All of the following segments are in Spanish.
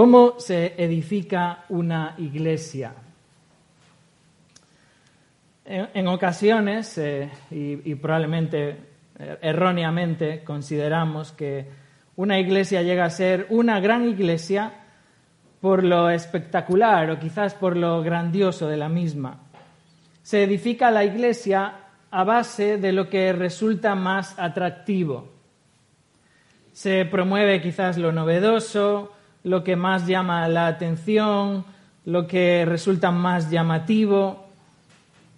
¿Cómo se edifica una iglesia? En, ocasiones, eh, y, probablemente eh, erróneamente, consideramos que una iglesia llega a ser una gran iglesia por lo espectacular o quizás por lo grandioso de la misma. Se edifica la iglesia a base de lo que resulta más atractivo. Se promueve quizás lo novedoso, lo que más llama la atención, lo que resulta más llamativo.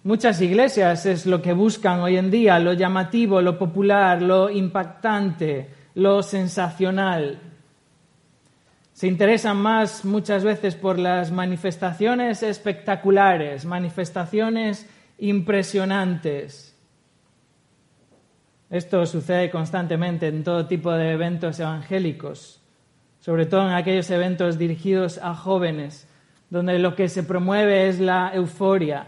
Muchas iglesias es lo que buscan hoy en día, lo llamativo, lo popular, lo impactante, lo sensacional. Se interesan más muchas veces por las manifestaciones espectaculares, manifestaciones impresionantes. Esto sucede constantemente en todo tipo de eventos evangélicos, sobre todo en aquellos eventos dirigidos a jóvenes, donde lo que se promueve es la euforia,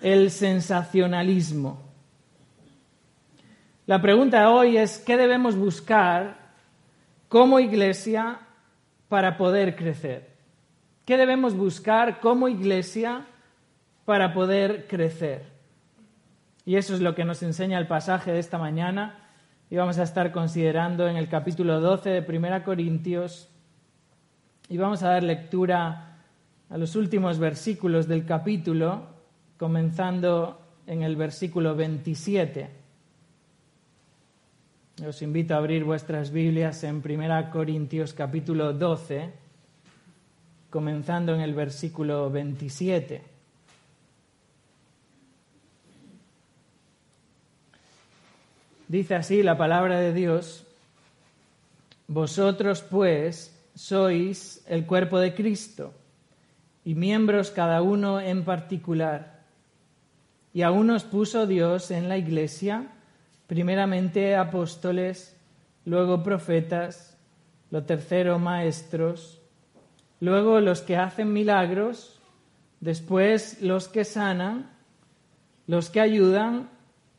el sensacionalismo. La pregunta hoy es, ¿qué debemos buscar como iglesia para poder crecer? ¿Qué debemos buscar como iglesia para poder crecer? Y eso es lo que nos enseña el pasaje de esta mañana y vamos a estar considerando en el capítulo 12 de Primera Corintios y vamos a dar lectura a los últimos versículos del capítulo, comenzando en el versículo 27. Os invito a abrir vuestras Biblias en Primera Corintios capítulo 12, comenzando en el versículo 27. Dice así la palabra de Dios, vosotros pues sois el cuerpo de Cristo y miembros cada uno en particular. Y a unos puso Dios en la iglesia, primeramente apóstoles, luego profetas, lo tercero maestros, luego los que hacen milagros, después los que sanan, los que ayudan,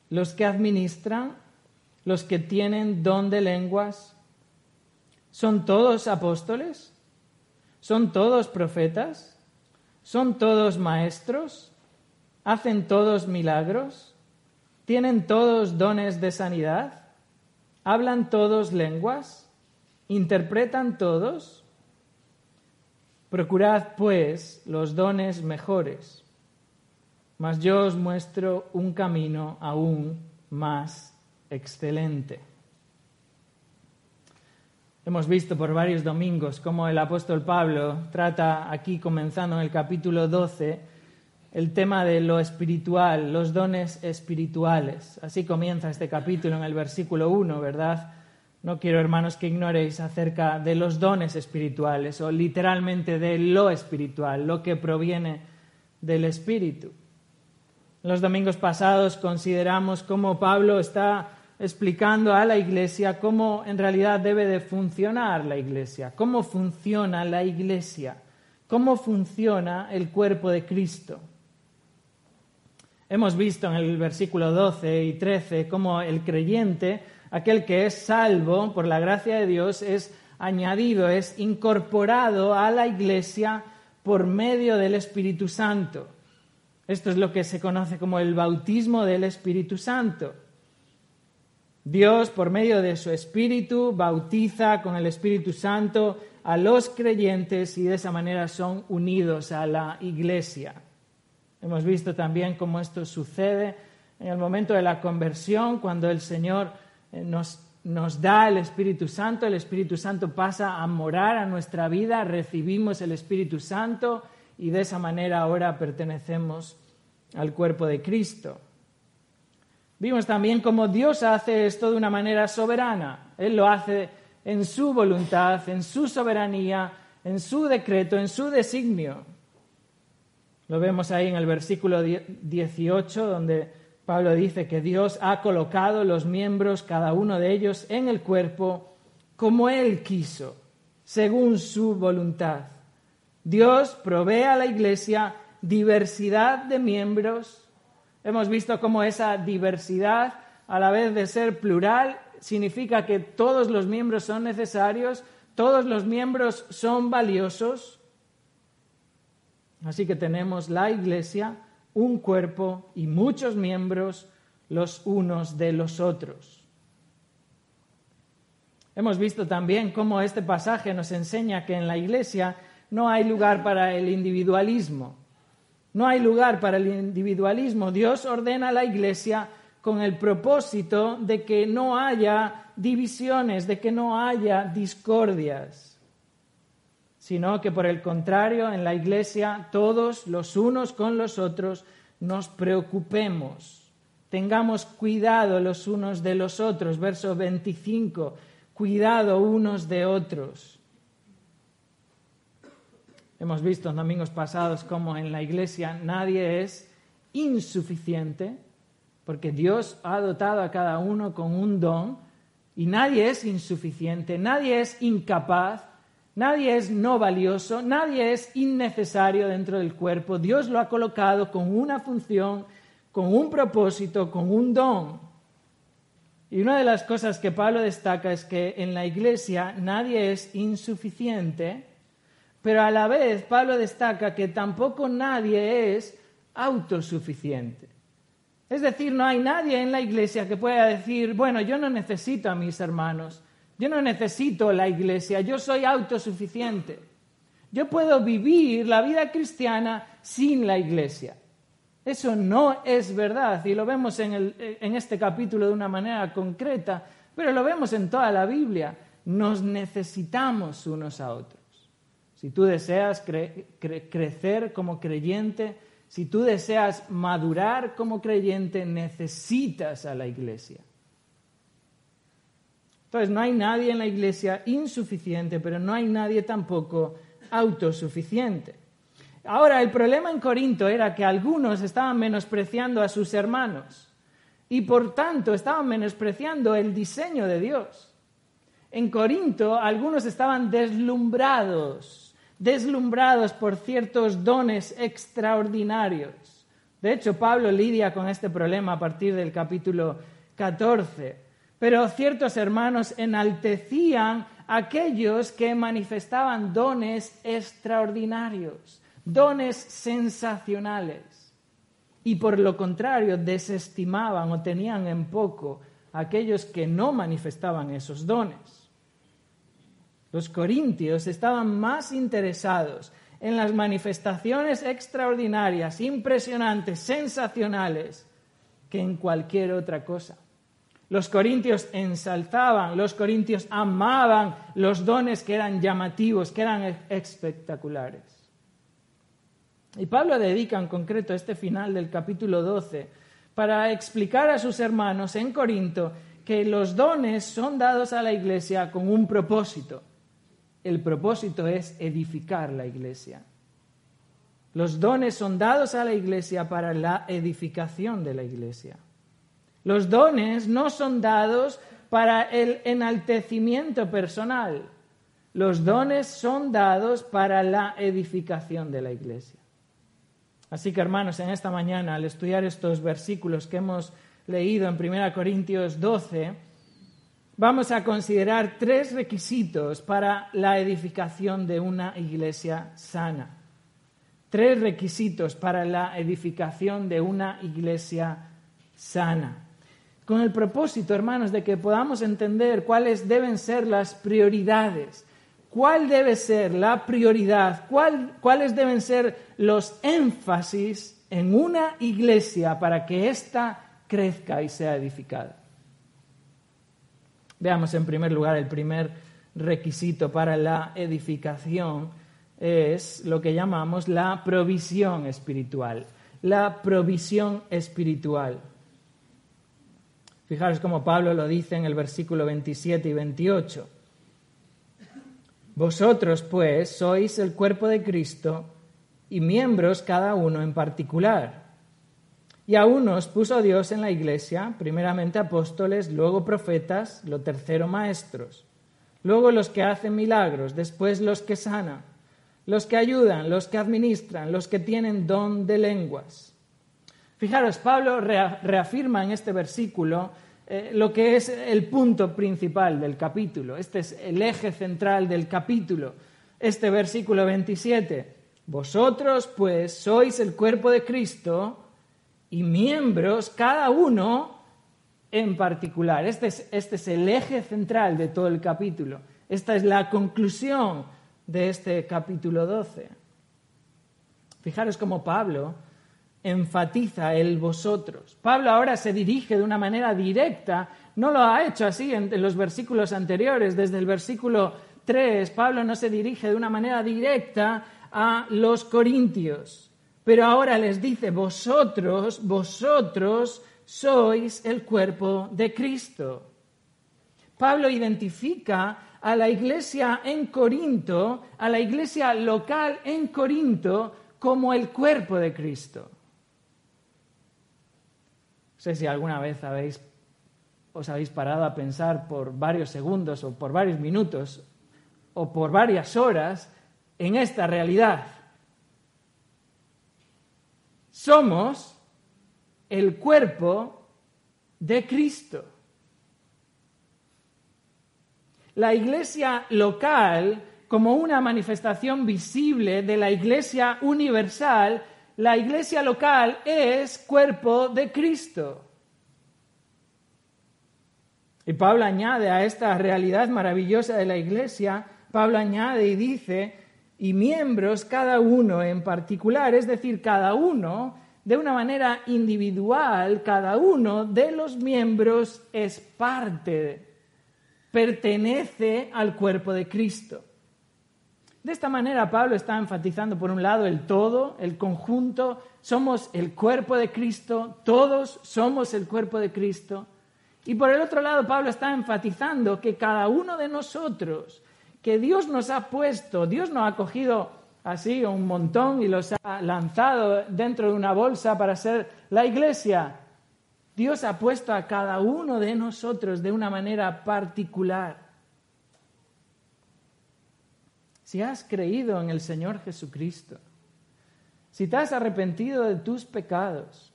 los que administran, los que tienen don de lenguas? ¿Son todos apóstoles? ¿Son todos profetas? ¿Son todos maestros? ¿Hacen todos milagros? ¿Tienen todos dones de sanidad? ¿Hablan todos lenguas? ¿Interpretan todos? Procurad, pues, los dones mejores, mas yo os muestro un camino aún más excelente. Hemos visto por varios domingos cómo el apóstol Pablo trata aquí, comenzando en el capítulo 12, el tema de lo espiritual, los dones espirituales. Así comienza este capítulo en el versículo 1, ¿verdad? No quiero, hermanos, que ignoréis acerca de los dones espirituales o literalmente de lo espiritual, lo que proviene del Espíritu. Los domingos pasados consideramos cómo Pablo está explicando a la iglesia cómo en realidad debe de funcionar la iglesia, cómo funciona la iglesia, cómo funciona el cuerpo de Cristo. Hemos visto en el versículo 12 y 13 cómo el creyente, aquel que es salvo por la gracia de Dios, es añadido, es incorporado a la iglesia por medio del Espíritu Santo. Esto es lo que se conoce como el bautismo del Espíritu Santo. Dios, por medio de su Espíritu, bautiza con el Espíritu Santo a los creyentes y de esa manera son unidos a la iglesia. Hemos visto también cómo esto sucede en el momento de la conversión, cuando el Señor eh, nos, nos da el Espíritu Santo, el Espíritu Santo pasa a morar a nuestra vida, recibimos el Espíritu Santo y de esa manera ahora pertenecemos al cuerpo de Cristo. Vimos también cómo Dios hace esto de una manera soberana. Él lo hace en su voluntad, en su soberanía, en su decreto, en su designio. Lo vemos ahí en el versículo 18, donde Pablo dice que Dios ha colocado los miembros, cada uno de ellos, en el cuerpo como Él quiso, según su voluntad. Dios provee a la iglesia diversidad de miembros Hemos visto cómo esa diversidad, a la vez de ser plural, significa que todos los miembros son necesarios, todos los miembros son valiosos. Así que tenemos la iglesia, un cuerpo y muchos miembros los unos de los otros. Hemos visto también cómo este pasaje nos enseña que en la iglesia no hay lugar para el individualismo. No hay lugar para el individualismo. Dios ordena a la iglesia con el propósito de que no haya divisiones, de que no haya discordias, sino que por el contrario en la iglesia todos los unos con los otros nos preocupemos, tengamos cuidado los unos de los otros. Verso 25, cuidado unos de otros. Hemos visto en domingos pasados cómo en la iglesia nadie es insuficiente, porque Dios ha dotado a cada uno con un don y nadie es insuficiente, nadie es incapaz, nadie es no valioso, nadie es innecesario dentro del cuerpo. Dios lo ha colocado con una función, con un propósito, con un don. Y una de las cosas que Pablo destaca es que en la iglesia nadie es insuficiente, pero a la vez Pablo destaca que tampoco nadie es autosuficiente. Es decir, no hay nadie en la iglesia que pueda decir, bueno, yo no necesito a mis hermanos, yo no necesito la iglesia, yo soy autosuficiente. Yo puedo vivir la vida cristiana sin la iglesia. Eso no es verdad y lo vemos en, este capítulo de una manera concreta, pero lo vemos en toda la Biblia. Nos necesitamos unos a otros. Si tú deseas crecer como creyente, si tú deseas madurar como creyente, necesitas a la iglesia. Entonces, no hay nadie en la iglesia insuficiente, pero no hay nadie tampoco autosuficiente. Ahora, el problema en Corinto era que algunos estaban menospreciando a sus hermanos y por tanto estaban menospreciando el diseño de Dios. En Corinto algunos estaban deslumbrados deslumbrados por ciertos dones extraordinarios. De hecho, Pablo lidia con este problema a partir del capítulo 14. Pero ciertos hermanos enaltecían a aquellos que manifestaban dones extraordinarios, dones sensacionales. Y por lo contrario, desestimaban o tenían en poco a aquellos que no manifestaban esos dones. Los corintios estaban más interesados en las manifestaciones extraordinarias, impresionantes, sensacionales, que en cualquier otra cosa. Los corintios ensalzaban, los corintios amaban los dones que eran llamativos, que eran espectaculares. Y Pablo dedica en concreto este final del capítulo 12 para explicar a sus hermanos en Corinto que los dones son dados a la iglesia con un propósito el propósito es edificar la iglesia. Los dones son dados a la iglesia para la edificación de la iglesia. Los dones no son dados para el enaltecimiento personal. Los dones son dados para la edificación de la iglesia. Así que hermanos, en esta mañana, al estudiar estos versículos que hemos leído en 1 Corintios 12, vamos a considerar tres requisitos para la edificación de una iglesia sana. Tres requisitos para la edificación de una iglesia sana. Con el propósito, hermanos, de que podamos entender cuáles deben ser las prioridades, cuál debe ser la prioridad, cuáles deben ser los énfasis en una iglesia para que ésta crezca y sea edificada. Veamos en primer lugar el primer requisito para la edificación es lo que llamamos la provisión espiritual. La provisión espiritual. Fijaros cómo Pablo lo dice en el versículo 27 y 28. Vosotros, pues, sois el cuerpo de Cristo y miembros cada uno en particular. Y a unos puso Dios en la iglesia, primeramente apóstoles, luego profetas, lo tercero maestros, luego los que hacen milagros, después los que sanan, los que ayudan, los que administran, los que tienen don de lenguas. Fijaros, Pablo reafirma en este versículo eh, lo que es el punto principal del capítulo. Este es el eje central del capítulo. Este versículo 27. Vosotros pues sois el cuerpo de Cristo y miembros cada uno en particular. Este es, este es el eje central de todo el capítulo. Esta es la conclusión de este capítulo 12. Fijaros cómo Pablo enfatiza el vosotros. Pablo ahora se dirige de una manera directa, no lo ha hecho así en, los versículos anteriores, desde el versículo 3, Pablo no se dirige de una manera directa a los corintios, pero ahora les dice, vosotros, vosotros sois el cuerpo de Cristo. Pablo identifica a la iglesia en Corinto, a la iglesia local en Corinto, como el cuerpo de Cristo sé si alguna vez habéis, os habéis parado a pensar por varios segundos o por varios minutos o por varias horas en esta realidad. Somos el cuerpo de Cristo. La iglesia local, como una manifestación visible de la iglesia universal, la iglesia local es cuerpo de Cristo. Y Pablo añade a esta realidad maravillosa de la iglesia, Pablo añade y dice, y miembros cada uno en particular, es decir, cada uno de una manera individual, cada uno de los miembros es parte, pertenece al cuerpo de Cristo. De esta manera Pablo está enfatizando por un lado el todo, el conjunto, somos el cuerpo de Cristo, todos somos el cuerpo de Cristo. Y por el otro lado Pablo está enfatizando que cada uno de nosotros, que Dios nos ha puesto, Dios nos ha cogido así un montón y los ha lanzado dentro de una bolsa para ser la iglesia. Dios ha puesto a cada uno de nosotros de una manera particular. si has creído en el Señor Jesucristo, si te has arrepentido de tus pecados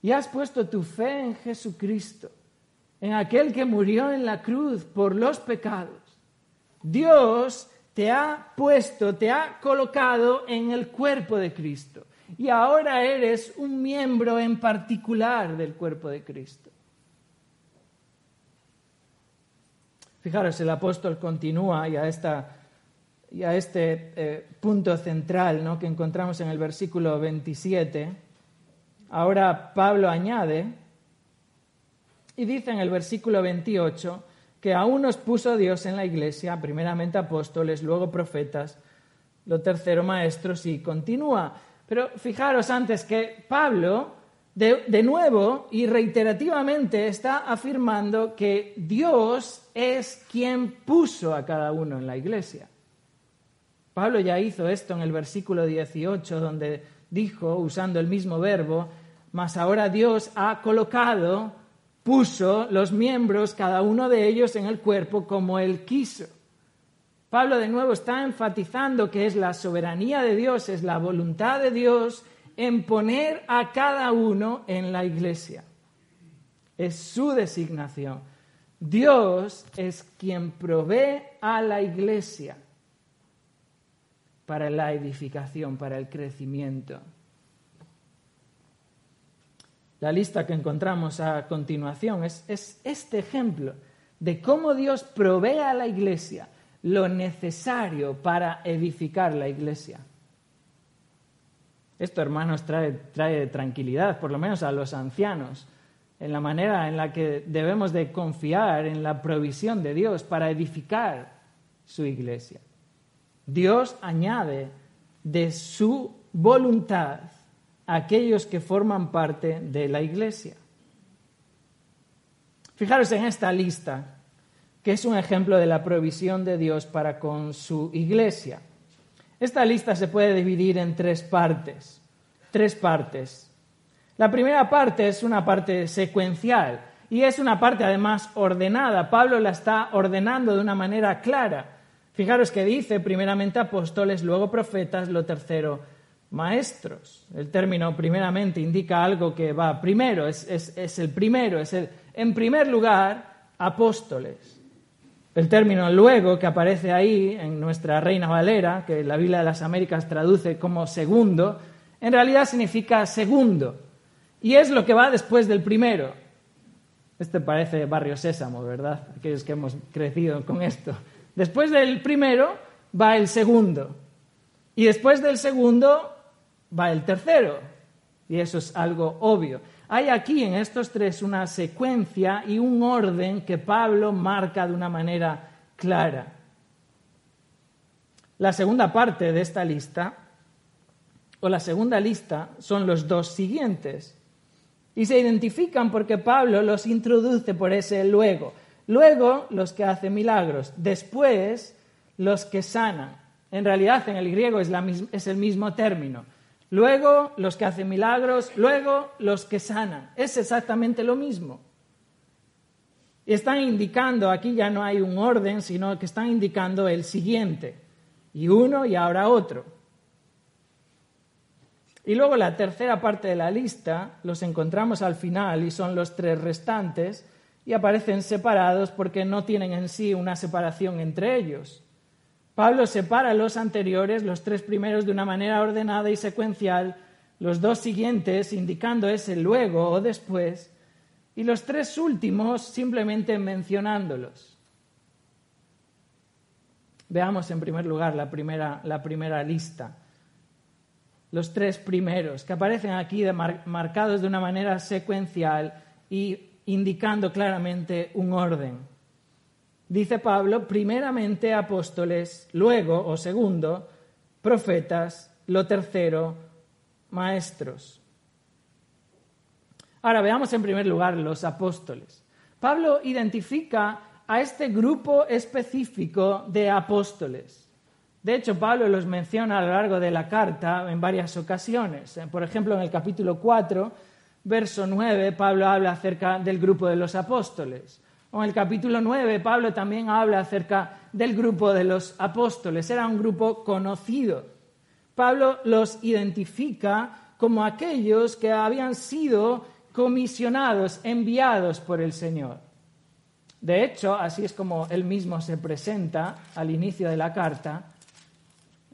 y has puesto tu fe en Jesucristo, en aquel que murió en la cruz por los pecados, Dios te ha puesto, te ha colocado en el cuerpo de Cristo. Y ahora eres un miembro en particular del cuerpo de Cristo. Fijaros, el apóstol continúa y a esta este eh, punto central ¿no? que encontramos en el versículo 27, ahora Pablo añade y dice en el versículo 28 que aún nos puso Dios en la iglesia, primeramente apóstoles, luego profetas, lo tercero maestros y continúa. Pero fijaros antes que Pablo, de, de nuevo y reiterativamente, está afirmando que Dios es quien puso a cada uno en la iglesia. Pablo ya hizo esto en el versículo 18, donde dijo, usando el mismo verbo, mas ahora Dios ha colocado, puso los miembros, cada uno de ellos, en el cuerpo como Él quiso. Pablo de nuevo está enfatizando que es la soberanía de Dios, es la voluntad de Dios en poner a cada uno en la iglesia. Es su designación. Dios es quien provee a la iglesia para la edificación, para el crecimiento. La lista que encontramos a continuación es, este ejemplo de cómo Dios provee a la iglesia lo necesario para edificar la iglesia. Esto, hermanos, trae, trae tranquilidad, por lo menos a los ancianos, en la manera en la que debemos de confiar en la provisión de Dios para edificar su iglesia. Dios añade de su voluntad aquellos que forman parte de la iglesia. Fijaros en esta lista, que es un ejemplo de la provisión de Dios para con su iglesia. Esta lista se puede dividir en tres partes. Tres partes. La primera parte es una parte secuencial y es una parte además ordenada. Pablo la está ordenando de una manera clara. Fijaros que dice primeramente apóstoles, luego profetas, lo tercero, maestros. El término primeramente indica algo que va primero, es, el primero, es el, en primer lugar, apóstoles. El término luego, que aparece ahí en nuestra Reina Valera, que la Biblia de las Américas traduce como segundo, en realidad significa segundo. Y es lo que va después del primero. Este parece barrio sésamo, ¿verdad? Aquellos que hemos crecido con esto. Después del primero va el segundo. Y después del segundo va el tercero. Y eso es algo obvio. Hay aquí en estos tres una secuencia y un orden que Pablo marca de una manera clara. La segunda parte de esta lista, o la segunda lista, son los dos siguientes. Y se identifican porque Pablo los introduce por ese luego. Luego los que hacen milagros, después los que sanan. En realidad en el griego es, es el mismo término luego los que hacen milagros, luego los que sanan. Es exactamente lo mismo. Y están indicando, aquí ya no hay un orden, sino que están indicando el siguiente. Y uno y ahora otro. Y luego la tercera parte de la lista los encontramos al final y son los tres restantes y aparecen separados porque no tienen en sí una separación entre ellos. Pablo separa los anteriores, los tres primeros, de una manera ordenada y secuencial, los dos siguientes indicando ese luego o después, y los tres últimos simplemente mencionándolos. Veamos en primer lugar la primera, la primera lista. Los tres primeros, que aparecen aquí marcados de una manera secuencial y indicando claramente un orden dice Pablo, primeramente apóstoles, luego o segundo, profetas, lo tercero, maestros. Ahora veamos en primer lugar los apóstoles. Pablo identifica a este grupo específico de apóstoles. De hecho, Pablo los menciona a lo largo de la carta en varias ocasiones. Por ejemplo, en el capítulo 4, verso 9, Pablo habla acerca del grupo de los apóstoles. En el capítulo 9, Pablo también habla acerca del grupo de los apóstoles. Era un grupo conocido. Pablo los identifica como aquellos que habían sido comisionados, enviados por el Señor. De hecho, así es como él mismo se presenta al inicio de la carta.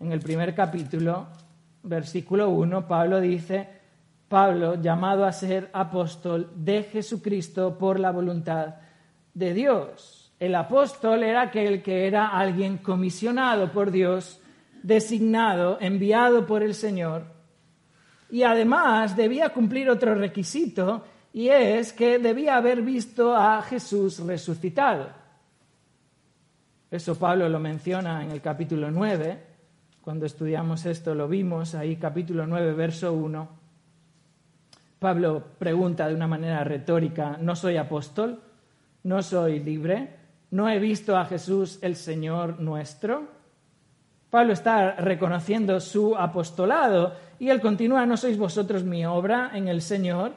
En el primer capítulo, versículo 1, Pablo dice, Pablo, llamado a ser apóstol de Jesucristo por la voluntad de Dios. El apóstol era aquel que era alguien comisionado por Dios, designado, enviado por el Señor. Y además debía cumplir otro requisito, y es que debía haber visto a Jesús resucitado. Eso Pablo lo menciona en el capítulo 9. Cuando estudiamos esto lo vimos ahí, capítulo 9, verso 1. Pablo pregunta de una manera retórica, ¿no soy apóstol? No soy libre, no he visto a Jesús el Señor nuestro. Pablo está reconociendo su apostolado y él continúa, ¿no sois vosotros mi obra en el Señor?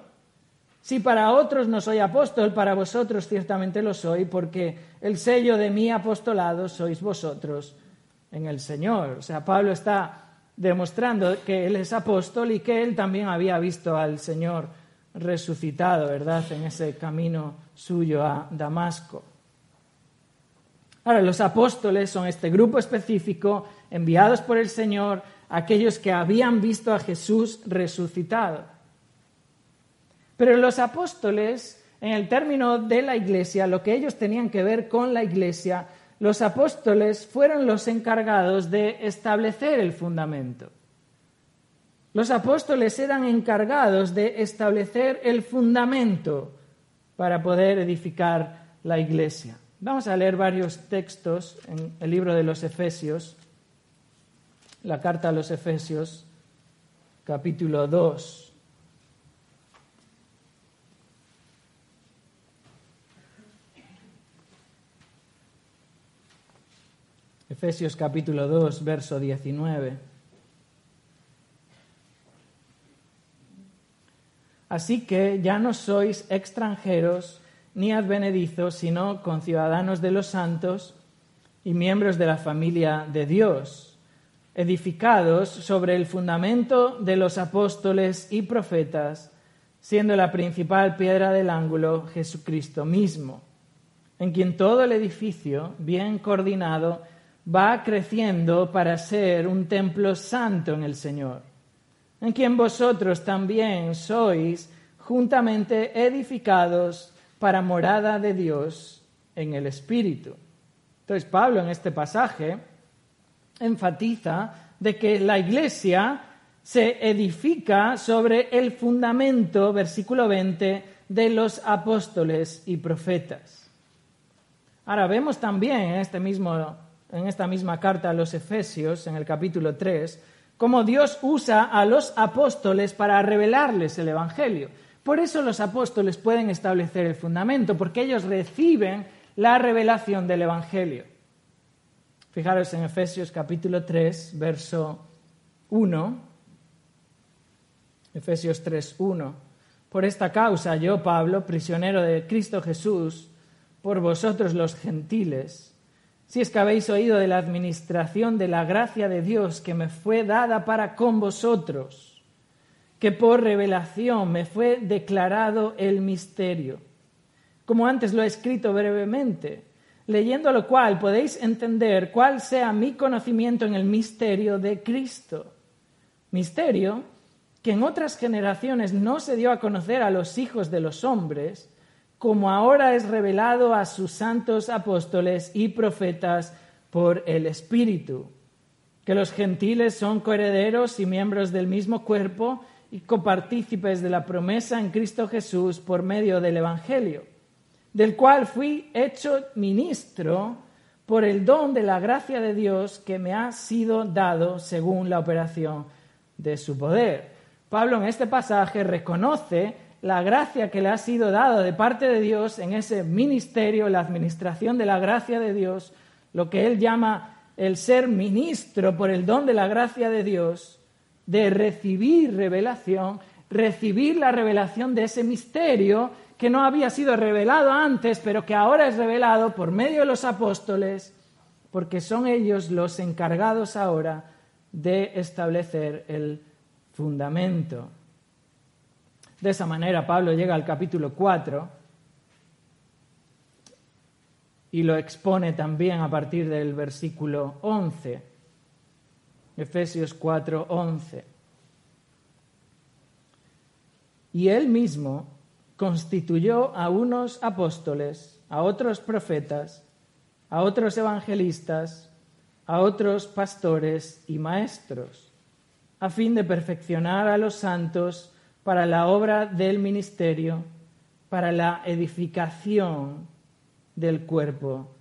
Si para otros no soy apóstol, para vosotros ciertamente lo soy, porque el sello de mi apostolado sois vosotros en el Señor. O sea, Pablo está demostrando que él es apóstol y que él también había visto al Señor resucitado, ¿verdad?, en ese camino suyo a Damasco. Ahora, los apóstoles son este grupo específico enviados por el Señor, aquellos que habían visto a Jesús resucitado. Pero los apóstoles, en el término de la iglesia, lo que ellos tenían que ver con la iglesia, los apóstoles fueron los encargados de establecer el fundamento. Los apóstoles eran encargados de establecer el fundamento para poder edificar la iglesia. Vamos a leer varios textos en el libro de los Efesios, la carta a los Efesios, capítulo 2. Efesios capítulo 2, verso 19. Así que ya no sois extranjeros ni advenedizos, sino conciudadanos de los santos y miembros de la familia de Dios, edificados sobre el fundamento de los apóstoles y profetas, siendo la principal piedra del ángulo Jesucristo mismo, en quien todo el edificio, bien coordinado, va creciendo para ser un templo santo en el Señor, en quien vosotros también sois juntamente edificados para morada de Dios en el Espíritu. Entonces Pablo en este pasaje enfatiza de que la iglesia se edifica sobre el fundamento, versículo 20, de los apóstoles y profetas. Ahora vemos también en, este mismo, en esta misma carta a los Efesios, en el capítulo 3, cómo Dios usa a los apóstoles para revelarles el Evangelio. Por eso los apóstoles pueden establecer el fundamento, porque ellos reciben la revelación del Evangelio. Fijaros en Efesios capítulo 3, verso 1. Efesios 3, 1. Por esta causa yo, Pablo, prisionero de Cristo Jesús, por vosotros los gentiles, si es que habéis oído de la administración de la gracia de Dios que me fue dada para con vosotros, que por revelación me fue declarado el misterio, como antes lo he escrito brevemente, leyendo lo cual podéis entender cuál sea mi conocimiento en el misterio de Cristo. Misterio que en otras generaciones no se dio a conocer a los hijos de los hombres, como ahora es revelado a sus santos apóstoles y profetas por el Espíritu, que los gentiles son coherederos y miembros del mismo cuerpo y copartícipes de la promesa en Cristo Jesús por medio del Evangelio, del cual fui hecho ministro por el don de la gracia de Dios que me ha sido dado según la operación de su poder. Pablo en este pasaje reconoce la gracia que le ha sido dada de parte de Dios en ese ministerio, la administración de la gracia de Dios, lo que él llama el ser ministro por el don de la gracia de Dios, de recibir revelación, recibir la revelación de ese misterio que no había sido revelado antes, pero que ahora es revelado por medio de los apóstoles, porque son ellos los encargados ahora de establecer el fundamento. De esa manera Pablo llega al capítulo 4 y lo expone también a partir del versículo 11. Efesios 4, 11. Y él mismo constituyó a unos apóstoles, a otros profetas, a otros evangelistas, a otros pastores y maestros, a fin de perfeccionar a los santos para la obra del ministerio, para la edificación del cuerpo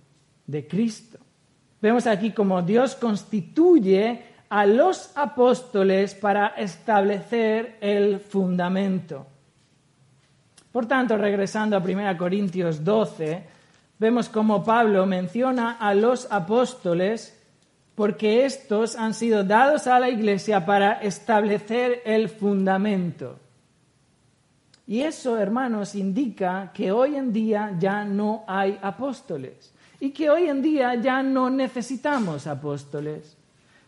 de Cristo. Vemos aquí cómo Dios constituye a los apóstoles para establecer el fundamento. Por tanto, regresando a 1 Corintios 12, vemos cómo Pablo menciona a los apóstoles porque estos han sido dados a la iglesia para establecer el fundamento. Y eso, hermanos, indica que hoy en día ya no hay apóstoles y que hoy en día ya no necesitamos apóstoles,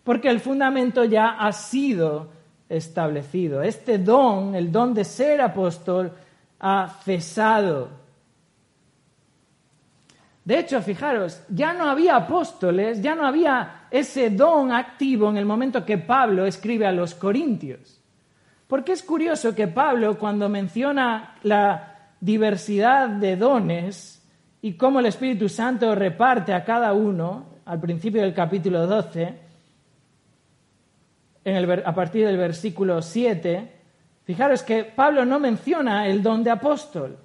porque el fundamento ya ha sido establecido. Este don, el don de ser apóstol, ha cesado. De hecho, fijaros, ya no había apóstoles, ya no había ese don activo en el momento que Pablo escribe a los Corintios. Porque es curioso que Pablo, cuando menciona la diversidad de dones y cómo el Espíritu Santo reparte a cada uno, al principio del capítulo 12, a partir del versículo 7, fijaros que Pablo no menciona el don de apóstol.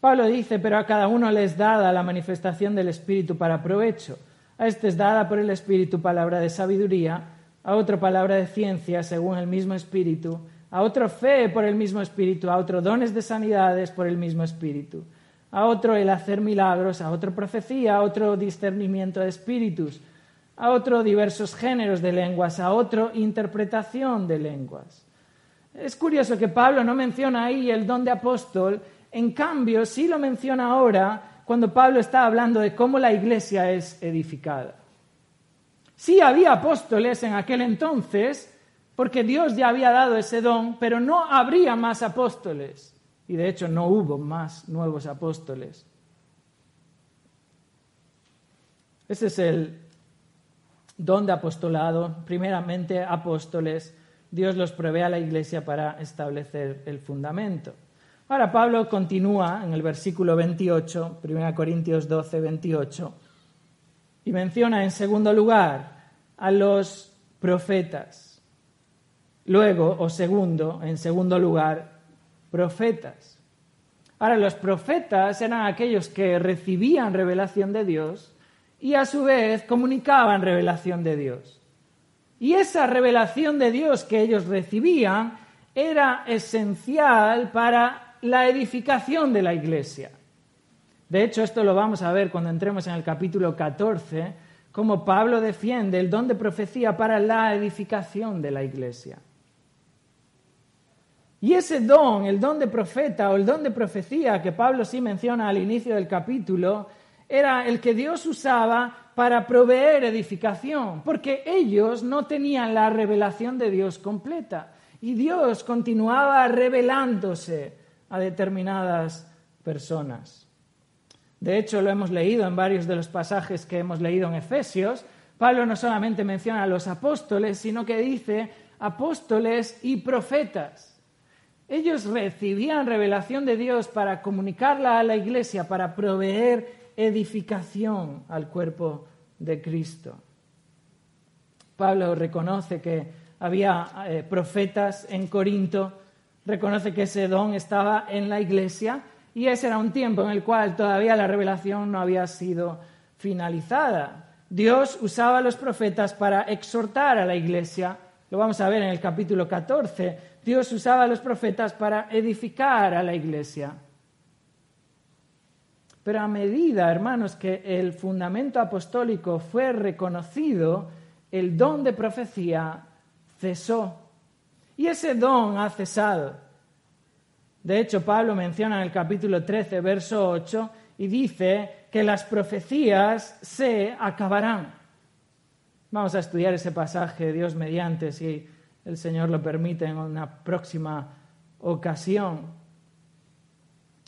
Pablo dice, pero a cada uno les dada la manifestación del Espíritu para provecho. A este es dada por el Espíritu palabra de sabiduría a otro palabra de ciencia según el mismo espíritu, a otro fe por el mismo espíritu, a otro dones de sanidades por el mismo espíritu, a otro el hacer milagros, a otro profecía, a otro discernimiento de espíritus, a otro diversos géneros de lenguas, a otro interpretación de lenguas. Es curioso que Pablo no menciona ahí el don de apóstol, en cambio sí lo menciona ahora cuando Pablo está hablando de cómo la iglesia es edificada. Sí había apóstoles en aquel entonces, porque Dios ya había dado ese don, pero no habría más apóstoles. Y de hecho no hubo más nuevos apóstoles. Ese es el don de apostolado. Primeramente, apóstoles. Dios los provee a la iglesia para establecer el fundamento. Ahora Pablo continúa en el versículo 28, 1 Corintios 12, 28, y menciona en segundo lugar a los profetas. Luego, o segundo, en segundo lugar, profetas. Ahora, los profetas eran aquellos que recibían revelación de Dios y a su vez comunicaban revelación de Dios. Y esa revelación de Dios que ellos recibían era esencial para la edificación de la iglesia. De hecho, esto lo vamos a ver cuando entremos en el capítulo 14, cómo Pablo defiende el don de profecía para la edificación de la iglesia. Y ese don, el don de profeta o el don de profecía que Pablo sí menciona al inicio del capítulo, era el que Dios usaba para proveer edificación, porque ellos no tenían la revelación de Dios completa. Y Dios continuaba revelándose a determinadas personas. De hecho, lo hemos leído en varios de los pasajes que hemos leído en Efesios. Pablo no solamente menciona a los apóstoles, sino que dice apóstoles y profetas. Ellos recibían revelación de Dios para comunicarla a la iglesia, para proveer edificación al cuerpo de Cristo. Pablo reconoce que había eh, profetas en Corinto, reconoce que ese don estaba en la iglesia y ese era un tiempo en el cual todavía la revelación no había sido finalizada. Dios usaba a los profetas para exhortar a la iglesia, lo vamos a ver en el capítulo 14, Dios usaba a los profetas para edificar a la iglesia. Pero a medida, hermanos, que el fundamento apostólico fue reconocido, el don de profecía cesó. Y ese don ha cesado. De hecho, Pablo menciona en el capítulo 13, verso 8, y dice que las profecías se acabarán. Vamos a estudiar ese pasaje, Dios mediante, si el Señor lo permite en una próxima ocasión.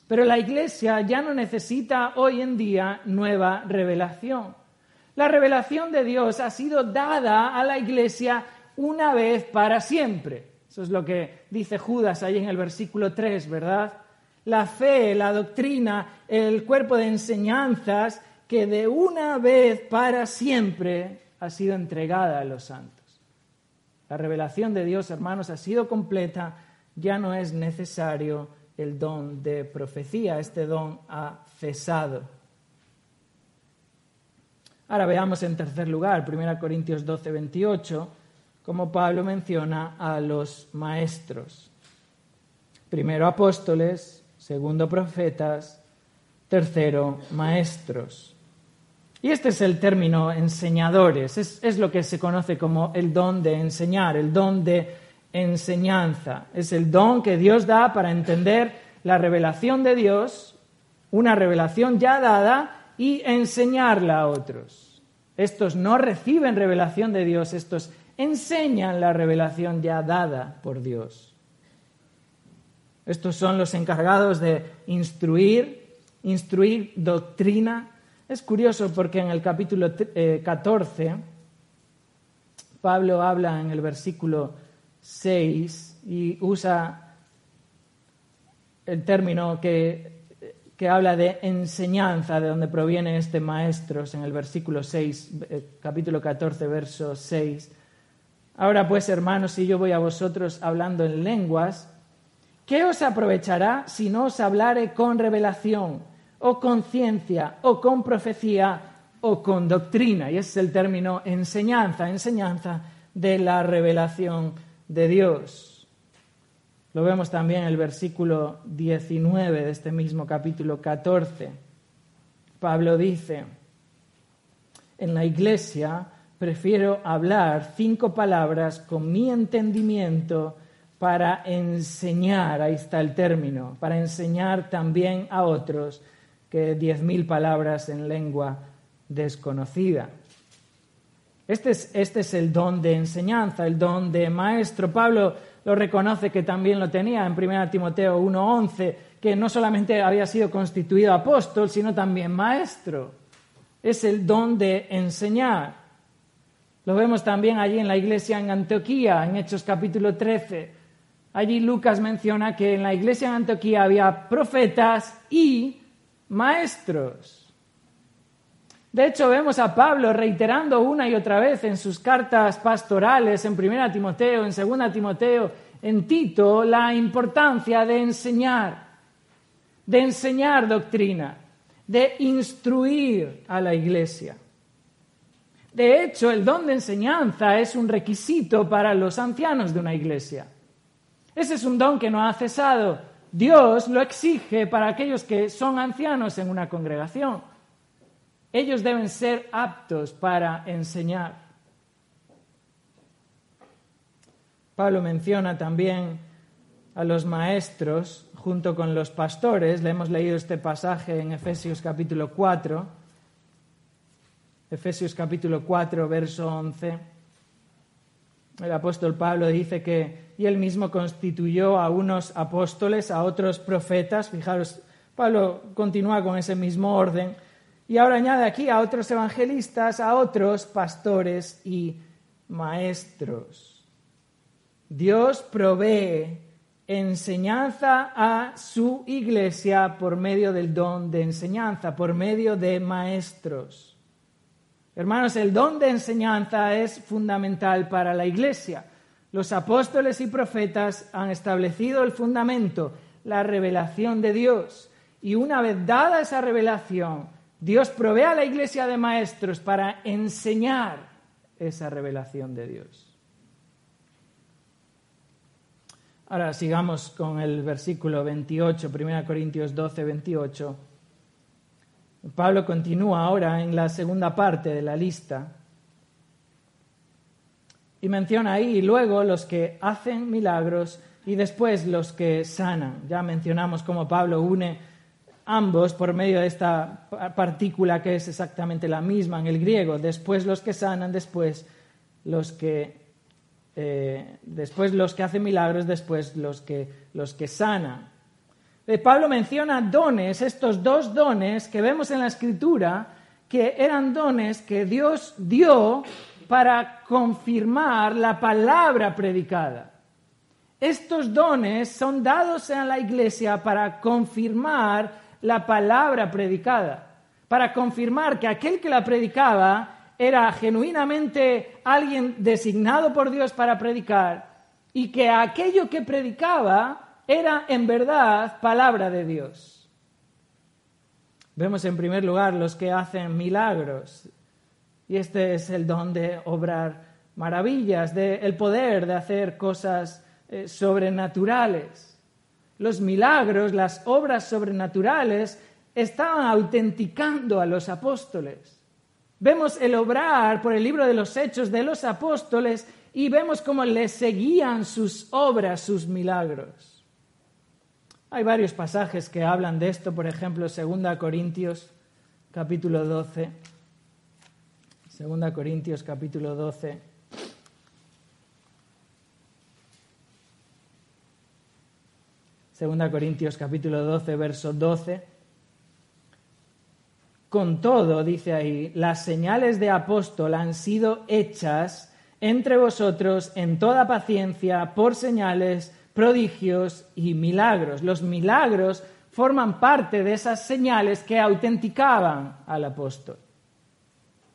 Pero la Iglesia ya no necesita hoy en día nueva revelación. La revelación de Dios ha sido dada a la Iglesia una vez para siempre. Eso es lo que dice Judas ahí en el versículo 3, ¿verdad? La fe, la doctrina, el cuerpo de enseñanzas que de una vez para siempre ha sido entregada a los santos. La revelación de Dios, hermanos, ha sido completa, ya no es necesario el don de profecía, este don ha cesado. Ahora veamos en tercer lugar, 1 Corintios 12, 28, como Pablo menciona a los maestros. Primero apóstoles, segundo profetas, tercero maestros. Y este es el término enseñadores, es, lo que se conoce como el don de enseñar, el don de enseñanza. Es el don que Dios da para entender la revelación de Dios, una revelación ya dada, y enseñarla a otros. Estos no reciben revelación de Dios, estos enseñan la revelación ya dada por Dios. Estos son los encargados de instruir, instruir doctrina, es curioso porque en el capítulo 14, eh, Pablo habla en el versículo 6 y usa el término que, que habla de enseñanza, de donde proviene este maestros, en el versículo 6, eh, capítulo 14, verso 6. Ahora pues, hermanos, si yo voy a vosotros hablando en lenguas, ¿qué os aprovechará si no os hablare con revelación? o con ciencia, o con profecía, o con doctrina. Y ese es el término enseñanza, enseñanza de la revelación de Dios. Lo vemos también en el versículo 19 de este mismo capítulo 14. Pablo dice, en la iglesia prefiero hablar cinco palabras con mi entendimiento para enseñar, ahí está el término, para enseñar también a otros que diez mil palabras en lengua desconocida. Este es, este es el don de enseñanza, el don de maestro. Pablo lo reconoce que también lo tenía en 1 Timoteo 1.11, que no solamente había sido constituido apóstol, sino también maestro. Es el don de enseñar. Lo vemos también allí en la iglesia en Antioquía, en Hechos capítulo 13. Allí Lucas menciona que en la iglesia en Antioquía había profetas y maestros. De hecho, vemos a Pablo reiterando una y otra vez en sus cartas pastorales, en 1 Timoteo, en 2 Timoteo, en Tito, la importancia de enseñar, de enseñar doctrina, de instruir a la iglesia. De hecho, el don de enseñanza es un requisito para los ancianos de una iglesia. Ese es un don que no ha cesado. Dios lo exige para aquellos que son ancianos en una congregación. Ellos deben ser aptos para enseñar. Pablo menciona también a los maestros junto con los pastores. Le hemos leído este pasaje en Efesios capítulo 4. Efesios capítulo 4, verso 11. El apóstol Pablo dice que y él mismo constituyó a unos apóstoles, a otros profetas. Fijaros, Pablo continúa con ese mismo orden y ahora añade aquí a otros evangelistas, a otros pastores y maestros. Dios provee enseñanza a su iglesia por medio del don de enseñanza, por medio de maestros. Hermanos, el don de enseñanza es fundamental para la iglesia. Los apóstoles y profetas han establecido el fundamento, la revelación de Dios. Y una vez dada esa revelación, Dios provee a la iglesia de maestros para enseñar esa revelación de Dios. Ahora sigamos con el versículo 28, 1 Corintios 12, 28. Pablo continúa ahora en la segunda parte de la lista y menciona ahí luego los que hacen milagros y después los que sanan. Ya mencionamos cómo Pablo une ambos por medio de esta partícula que es exactamente la misma en el griego. Después los que sanan, después los que, eh, después los que hacen milagros, después los que, los que sanan. Eh, Pablo menciona dones, estos dos dones que vemos en la escritura, que eran dones que Dios dio para confirmar la palabra predicada. Estos dones son dados a la iglesia para confirmar la palabra predicada, para confirmar que aquel que la predicaba era genuinamente alguien designado por Dios para predicar y que aquello que predicaba era en verdad palabra de Dios. Vemos en primer lugar los que hacen milagros y este es el don de obrar maravillas, de el poder de hacer cosas eh, sobrenaturales los milagros, las obras sobrenaturales, estaban autenticando a los apóstoles. Vemos el obrar por el libro de los hechos de los apóstoles y vemos cómo les seguían sus obras, sus milagros. Hay varios pasajes que hablan de esto, por ejemplo, 2 Corintios capítulo 12. 2 Corintios capítulo 12. Segunda Corintios capítulo 12, verso 12. Con todo, dice ahí, las señales de apóstol han sido hechas entre vosotros en toda paciencia por señales, prodigios y milagros. Los milagros forman parte de esas señales que autenticaban al apóstol.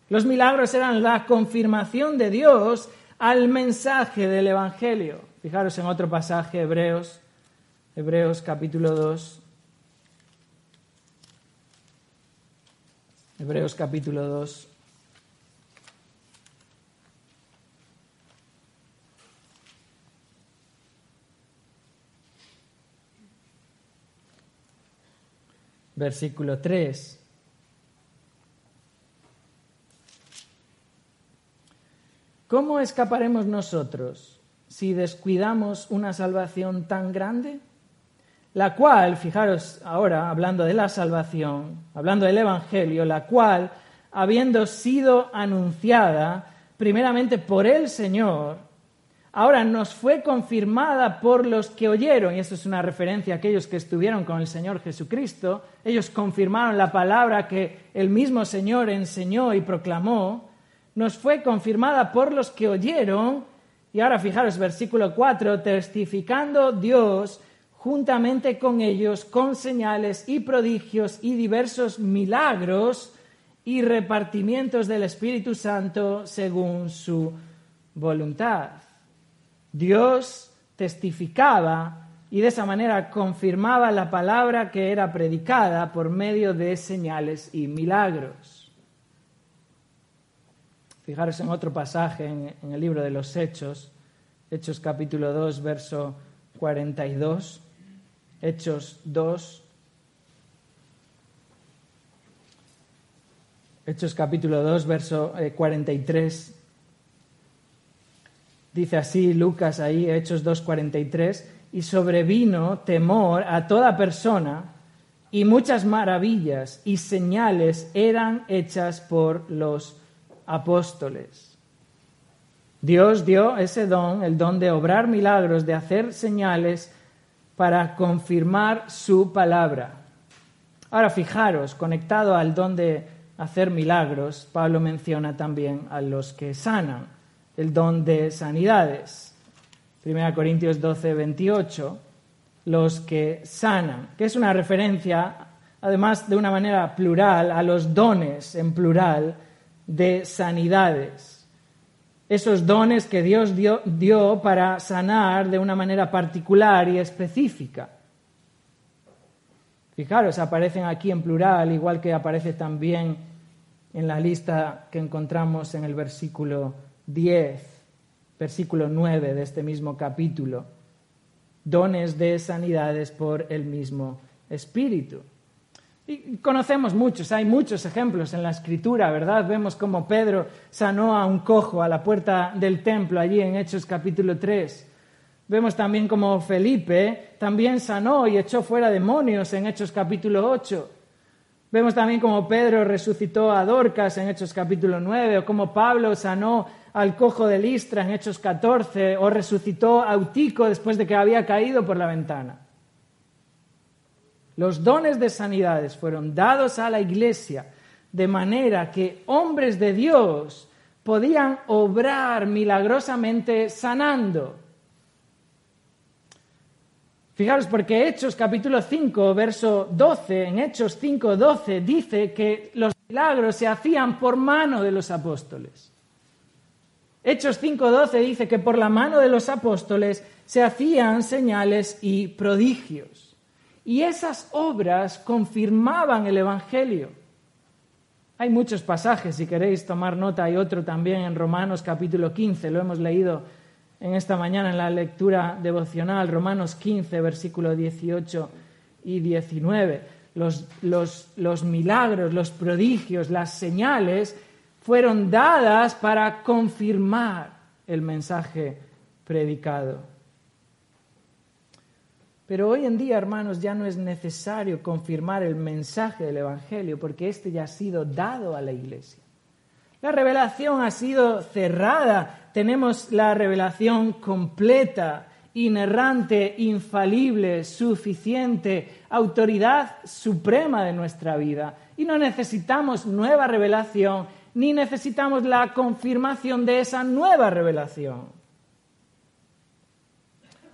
Los milagros eran la confirmación de Dios al mensaje del Evangelio. Fijaros en otro pasaje, Hebreos Hebreos capítulo 2. Hebreos capítulo 2. Versículo 3. ¿Cómo escaparemos nosotros si descuidamos una salvación tan grande? la cual, fijaros ahora, hablando de la salvación, hablando del Evangelio, la cual, habiendo sido anunciada, primeramente por el Señor, ahora nos fue confirmada por los que oyeron, y esto es una referencia a aquellos que estuvieron con el Señor Jesucristo, ellos confirmaron la palabra que el mismo Señor enseñó y proclamó, nos fue confirmada por los que oyeron, y ahora fijaros, versículo 4, testificando Dios juntamente con ellos con señales y prodigios y diversos milagros y repartimientos del Espíritu Santo según su voluntad. Dios testificaba y de esa manera confirmaba la palabra que era predicada por medio de señales y milagros. Fijaros en otro pasaje en, el libro de los Hechos, Hechos capítulo 2, verso 42. Hechos 2, Hechos capítulo 2, verso 43. Dice así Lucas ahí, Hechos 2, 43, y sobrevino temor a toda persona y muchas maravillas y señales eran hechas por los apóstoles. Dios dio ese don, el don de obrar milagros, de hacer señales para confirmar su palabra. Ahora fijaros, conectado al don de hacer milagros, Pablo menciona también a los que sanan, el don de sanidades. 1 Corintios 12, 28, los que sanan, que es una referencia, además de una manera plural, a los dones en plural de sanidades. Esos dones que Dios dio, dio para sanar de una manera particular y específica. Fijaros, aparecen aquí en plural, igual que aparece también en la lista que encontramos en el versículo 10, versículo 9 de este mismo capítulo. Dones de sanidades por el mismo Espíritu. Y conocemos muchos, hay muchos ejemplos en la escritura, ¿verdad? Vemos cómo Pedro sanó a un cojo a la puerta del templo allí en Hechos capítulo 3. Vemos también como Felipe también sanó y echó fuera demonios en Hechos capítulo 8. Vemos también como Pedro resucitó a Dorcas en Hechos capítulo 9, o como Pablo sanó al cojo de Listra en Hechos 14, o resucitó a Eutico después de que había caído por la ventana. Los dones de sanidades fueron dados a la iglesia de manera que hombres de Dios podían obrar milagrosamente sanando. Fijaros, porque Hechos capítulo 5, verso 12, en Hechos 5, 12, dice que los milagros se hacían por mano de los apóstoles. Hechos 5, 12 dice que por la mano de los apóstoles se hacían señales y prodigios. Y esas obras confirmaban el Evangelio. Hay muchos pasajes, si queréis tomar nota, hay otro también en Romanos capítulo 15, lo hemos leído en esta mañana en la lectura devocional, Romanos 15, versículo 18 y 19. Los, los, milagros, los prodigios, las señales fueron dadas para confirmar el mensaje predicado. Pero hoy en día, hermanos, ya no es necesario confirmar el mensaje del Evangelio porque éste ya ha sido dado a la iglesia. La revelación ha sido cerrada tenemos la revelación completa, inerrante, infalible, suficiente, autoridad suprema de nuestra vida. Y no necesitamos nueva revelación, ni necesitamos la confirmación de esa nueva revelación.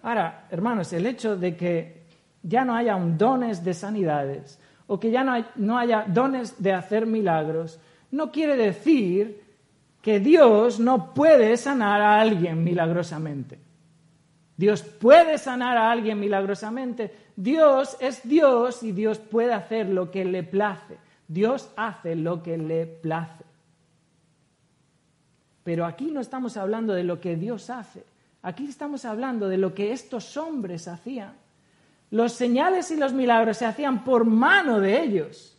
Ahora, hermanos, el hecho de que ya no haya dones de sanidades o que ya no haya dones de hacer milagros, no quiere decir que Dios no puede sanar a alguien milagrosamente. Dios puede sanar a alguien milagrosamente. Dios es Dios y Dios puede hacer lo que le place. Dios hace lo que le place. Pero aquí no estamos hablando de lo que Dios hace. Aquí estamos hablando de lo que estos hombres hacían. Los señales y los milagros se hacían por mano de ellos.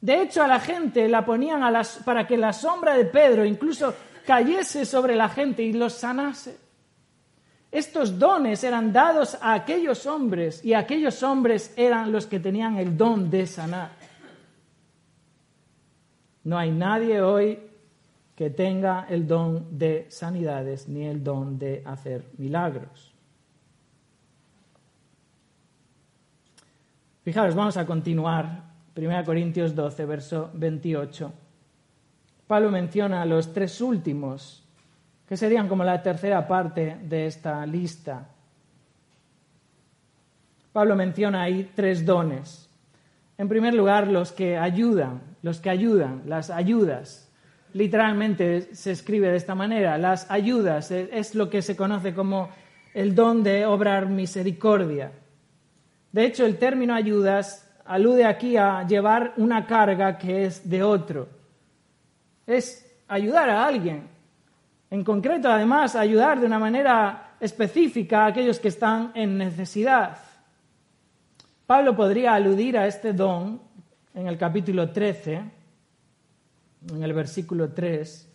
De hecho, a la gente la ponían para que la sombra de Pedro incluso cayese sobre la gente y los sanase. Estos dones eran dados a aquellos hombres y aquellos hombres eran los que tenían el don de sanar. No hay nadie hoy que tenga el don de sanidades ni el don de hacer milagros. Fijaros, vamos a continuar. 1 Corintios 12, verso 28. Pablo menciona los tres últimos, que serían como la tercera parte de esta lista. Pablo menciona ahí tres dones. En primer lugar, los que ayudan, los que ayudan, las ayudas. Literalmente se escribe de esta manera, las ayudas es lo que se conoce como el don de obrar misericordia. De hecho, el término ayudas alude aquí a llevar una carga que es de otro. Es ayudar a alguien. En concreto, además, ayudar de una manera específica a aquellos que están en necesidad. Pablo podría aludir a este don en el capítulo 13, en el versículo 3.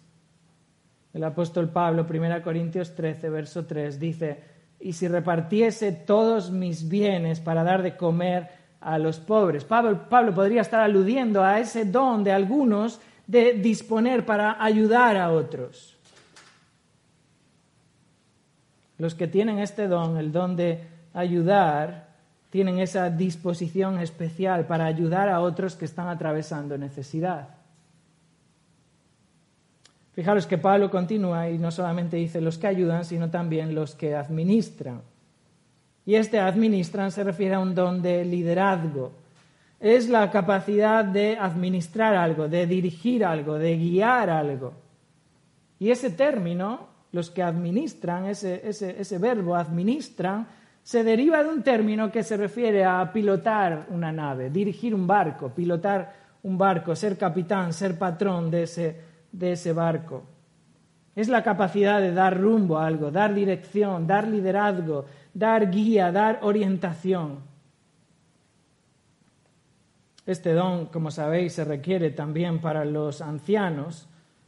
El apóstol Pablo, 1 Corintios 13, verso 3, dice, y si repartiese todos mis bienes para dar de comer a los pobres. Pablo, Pablo podría estar aludiendo a ese don de algunos de disponer para ayudar a otros. Los que tienen este don, el don de ayudar, tienen esa disposición especial para ayudar a otros que están atravesando necesidad. Fijaros que Pablo continúa y no solamente dice los que ayudan, sino también los que administran. Y este administran se refiere a un don de liderazgo. Es la capacidad de administrar algo, de dirigir algo, de guiar algo. Y ese término, los que administran, ese, ese, ese verbo administran, se deriva de un término que se refiere a pilotar una nave, dirigir un barco, pilotar un barco, ser capitán, ser patrón de ese, de ese barco. Es la capacidad de dar rumbo a algo, dar dirección, dar liderazgo, dar guía, dar orientación. Este don, como sabéis, se requiere también para los ancianos,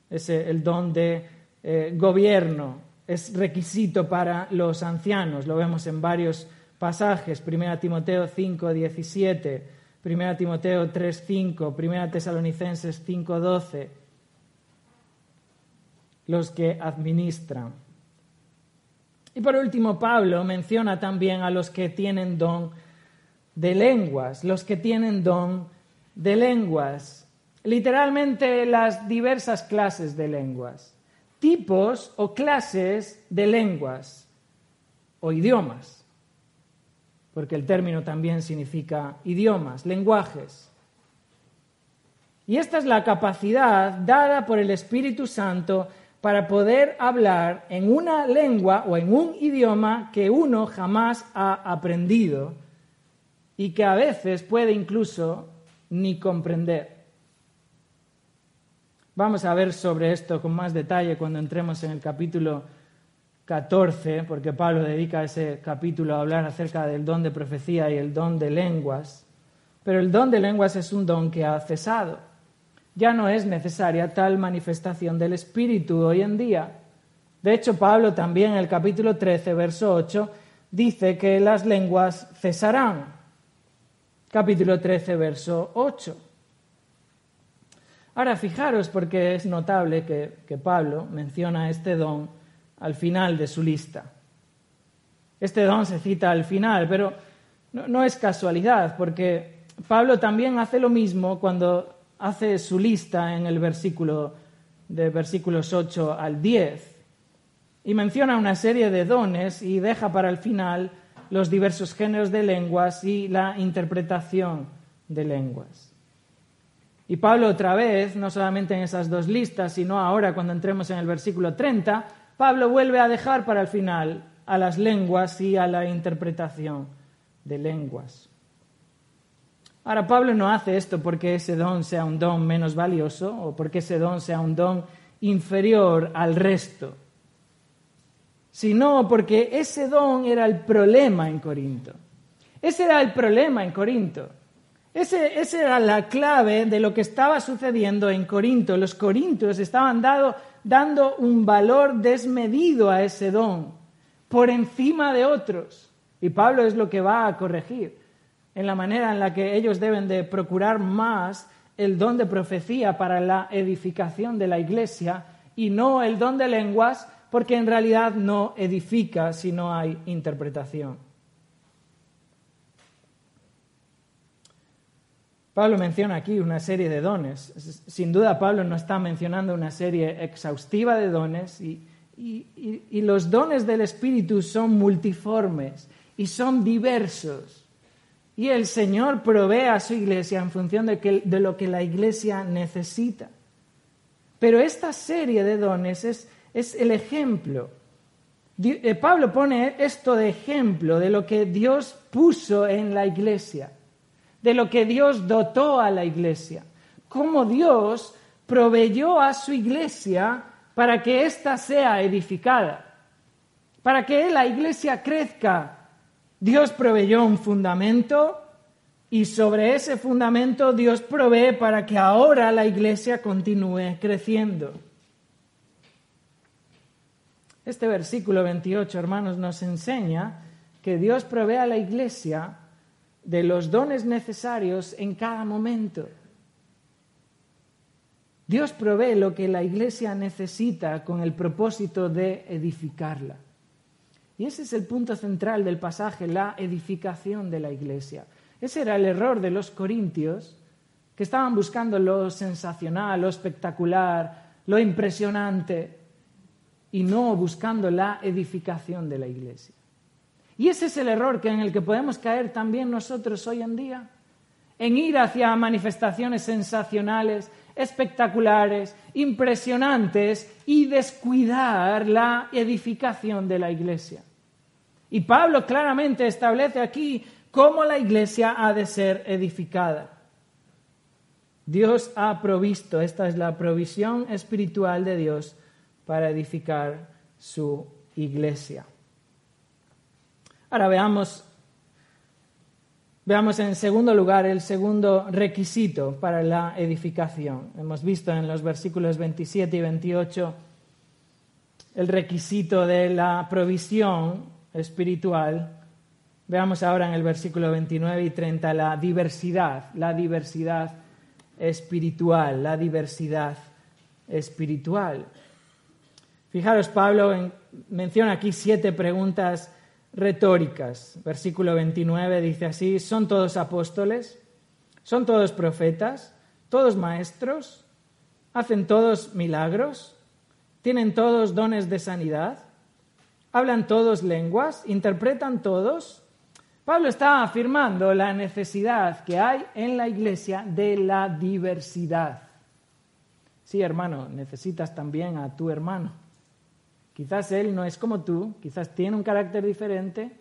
es el don de eh, gobierno, es requisito para los ancianos. Lo vemos en varios pasajes. 1 Timoteo 5, 17, 1 Timoteo 3, 5, 1 Tesalonicenses 5, 12. Los que administran. Y por último, Pablo menciona también a los que tienen don de lenguas, los que tienen don de lenguas. Literalmente las diversas clases de lenguas tipos o clases de lenguas o idiomas, porque el término también significa idiomas, lenguajes. Y esta es la capacidad dada por el Espíritu Santo para poder hablar en una lengua o en un idioma que uno jamás ha aprendido y que a veces puede incluso ni comprender. Vamos a ver sobre esto con más detalle cuando entremos en el capítulo 14, porque Pablo dedica ese capítulo a hablar acerca del don de profecía y el don de lenguas. Pero el don de lenguas es un don que ha cesado. Ya no es necesaria tal manifestación del Espíritu hoy en día. De hecho, Pablo también en el capítulo 13, verso 8, dice que las lenguas cesarán. Capítulo 13, verso 8. Ahora fijaros porque es notable que, Pablo menciona este don al final de su lista. Este don se cita al final, pero no, es casualidad, porque Pablo también hace lo mismo cuando hace su lista en el versículo de versículos 8 al 10 y menciona una serie de dones y deja para el final los diversos géneros de lenguas y la interpretación de lenguas. Y Pablo otra vez, no solamente en esas dos listas, sino ahora cuando entremos en el versículo 30, Pablo vuelve a dejar para el final a las lenguas y a la interpretación de lenguas. Ahora, Pablo no hace esto porque ese don sea un don menos valioso o porque ese don sea un don inferior al resto, sino porque ese don era el problema en Corinto. Ese era el problema en Corinto. esa era la clave de lo que estaba sucediendo en Corinto. Los corintios estaban dando un valor desmedido a ese don, por encima de otros. Y Pablo es lo que va a corregir en la manera en la que ellos deben de procurar más el don de profecía para la edificación de la iglesia y no el don de lenguas, porque en realidad no edifica si no hay interpretación. Pablo menciona aquí una serie de dones. Sin duda Pablo no está mencionando una serie exhaustiva de dones y, los dones del Espíritu son multiformes y son diversos. Y el Señor provee a su iglesia en función de, lo que la iglesia necesita. Pero esta serie de dones es, es el ejemplo. Eh, Pablo pone esto de ejemplo de lo que Dios puso en la iglesia, de lo que Dios dotó a la iglesia, cómo Dios proveyó a su iglesia para que ésta sea edificada, para que la iglesia crezca. Dios proveyó un fundamento y sobre ese fundamento Dios provee para que ahora la iglesia continúe creciendo. Este versículo 28, hermanos, nos enseña que Dios provee a la iglesia de los dones necesarios en cada momento. Dios provee lo que la iglesia necesita con el propósito de edificarla. Y ese es el punto central del pasaje, la edificación de la iglesia. Ese era el error de los corintios, que estaban buscando lo sensacional, lo espectacular, lo impresionante, y no buscando la edificación de la iglesia. Y ese es el error que en el que podemos caer también nosotros hoy en día, en ir hacia manifestaciones sensacionales, espectaculares, impresionantes y descuidar la edificación de la iglesia. Y Pablo claramente establece aquí cómo la iglesia ha de ser edificada. Dios ha provisto, esta es la provisión espiritual de Dios para edificar su iglesia. Ahora veamos, veamos en segundo lugar el segundo requisito para la edificación. Hemos visto en los versículos 27 y 28 el requisito de la provisión espiritual Veamos ahora en el versículo 29 y 30 la diversidad, la diversidad espiritual, la diversidad espiritual. Fijaros, Pablo menciona aquí siete preguntas retóricas. Versículo 29 dice así, ¿son todos apóstoles? ¿Son todos profetas? ¿Todos maestros? ¿Hacen todos milagros? ¿Tienen todos dones de sanidad? ¿Hablan todos lenguas? ¿Interpretan todos? Pablo está afirmando la necesidad que hay en la iglesia de la diversidad. Sí, hermano, necesitas también a tu hermano. Quizás él no es como tú, quizás tiene un carácter diferente,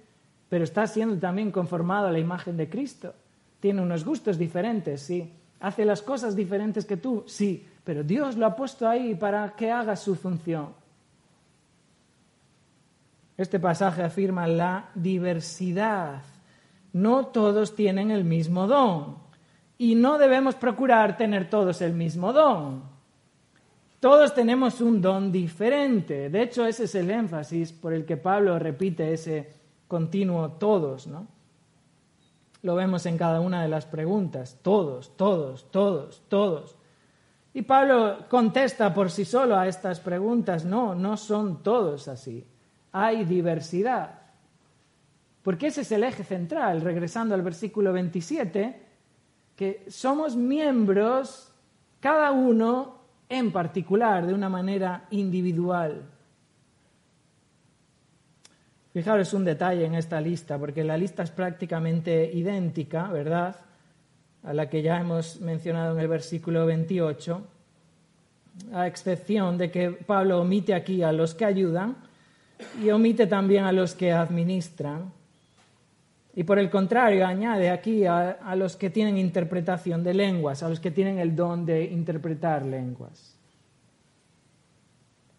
pero está siendo también conformado a la imagen de Cristo. Tiene unos gustos diferentes, sí. Hace las cosas diferentes que tú, sí, pero Dios lo ha puesto ahí para que haga su función. Este pasaje afirma la diversidad no todos tienen el mismo don y no debemos procurar tener todos el mismo don. Todos tenemos un don diferente. De hecho, ese es el énfasis por el que Pablo repite ese continuo todos, ¿no? Lo vemos en cada una de las preguntas. Todos, todos, todos, todos. Y Pablo contesta por sí solo a estas preguntas. No, no son todos así. Hay diversidad. Porque ese es el eje central, regresando al versículo 27, que somos miembros, cada uno en particular, de una manera individual. Fijaros un detalle en esta lista, porque la lista es prácticamente idéntica, ¿verdad? A la que ya hemos mencionado en el versículo 28, a excepción de que Pablo omite aquí a los que ayudan y omite también a los que administran. Y por el contrario, añade aquí a, los que tienen interpretación de lenguas, a los que tienen el don de interpretar lenguas.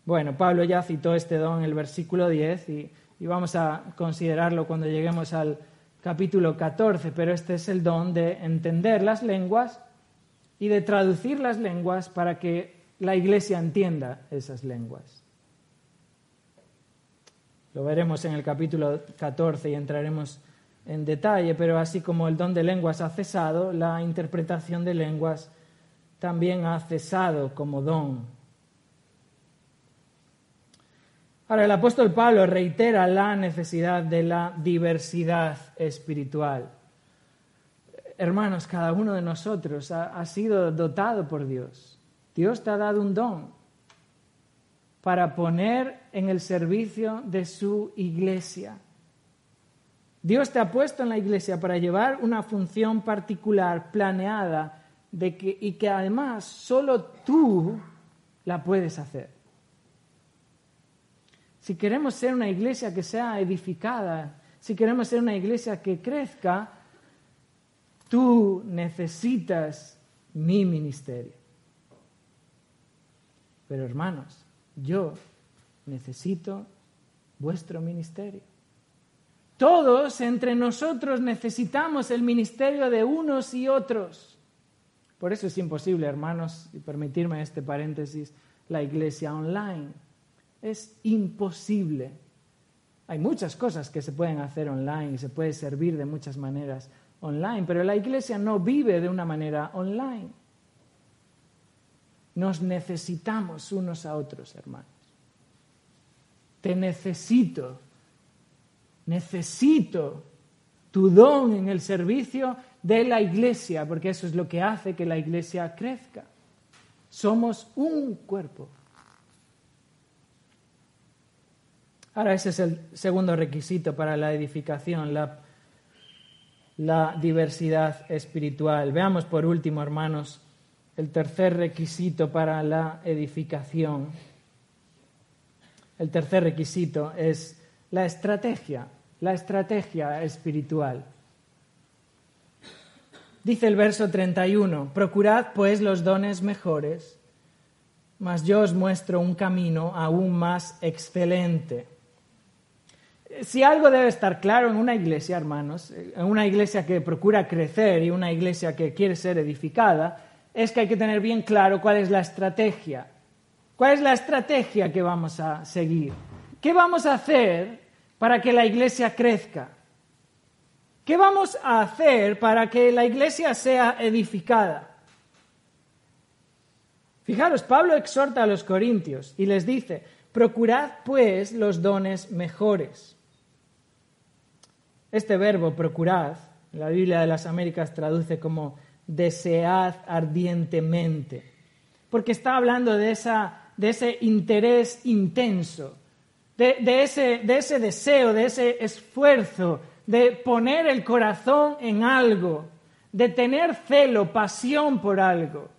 Bueno, Pablo ya citó este don en el versículo 10 y, y vamos a considerarlo cuando lleguemos al capítulo 14, pero este es el don de entender las lenguas y de traducir las lenguas para que la iglesia entienda esas lenguas. Lo veremos en el capítulo 14 y entraremos en detalle, pero así como el don de lenguas ha cesado, la interpretación de lenguas también ha cesado como don. Ahora, el apóstol Pablo reitera la necesidad de la diversidad espiritual. Hermanos, cada uno de nosotros ha, sido dotado por Dios. Dios te ha dado un don para poner en el servicio de su iglesia. Dios te ha puesto en la iglesia para llevar una función particular, planeada, de que, y que además solo tú la puedes hacer. Si queremos ser una iglesia que sea edificada, si queremos ser una iglesia que crezca, tú necesitas mi ministerio. Pero hermanos, yo necesito vuestro ministerio. Todos entre nosotros necesitamos el ministerio de unos y otros. Por eso es imposible, hermanos, y permitirme este paréntesis, la iglesia online. Es imposible. Hay muchas cosas que se pueden hacer online y se puede servir de muchas maneras online, pero la iglesia no vive de una manera online. Nos necesitamos unos a otros, hermanos. Te necesito necesito tu don en el servicio de la iglesia, porque eso es lo que hace que la iglesia crezca. Somos un cuerpo. Ahora ese es el segundo requisito para la edificación, la, la diversidad espiritual. Veamos por último, hermanos, el tercer requisito para la edificación. El tercer requisito es la estrategia la estrategia espiritual. Dice el verso 31, procurad pues los dones mejores, mas yo os muestro un camino aún más excelente. Si algo debe estar claro en una iglesia, hermanos, en una iglesia que procura crecer y una iglesia que quiere ser edificada, es que hay que tener bien claro cuál es la estrategia. ¿Cuál es la estrategia que vamos a seguir? ¿Qué vamos a hacer para que la iglesia crezca? ¿Qué vamos a hacer para que la iglesia sea edificada? Fijaros, Pablo exhorta a los corintios y les dice, procurad pues los dones mejores. Este verbo procurad, la Biblia de las Américas traduce como desead ardientemente, porque está hablando de, esa, de ese interés intenso, de, ese, de ese deseo, de ese esfuerzo, de poner el corazón en algo, de tener celo, pasión por algo.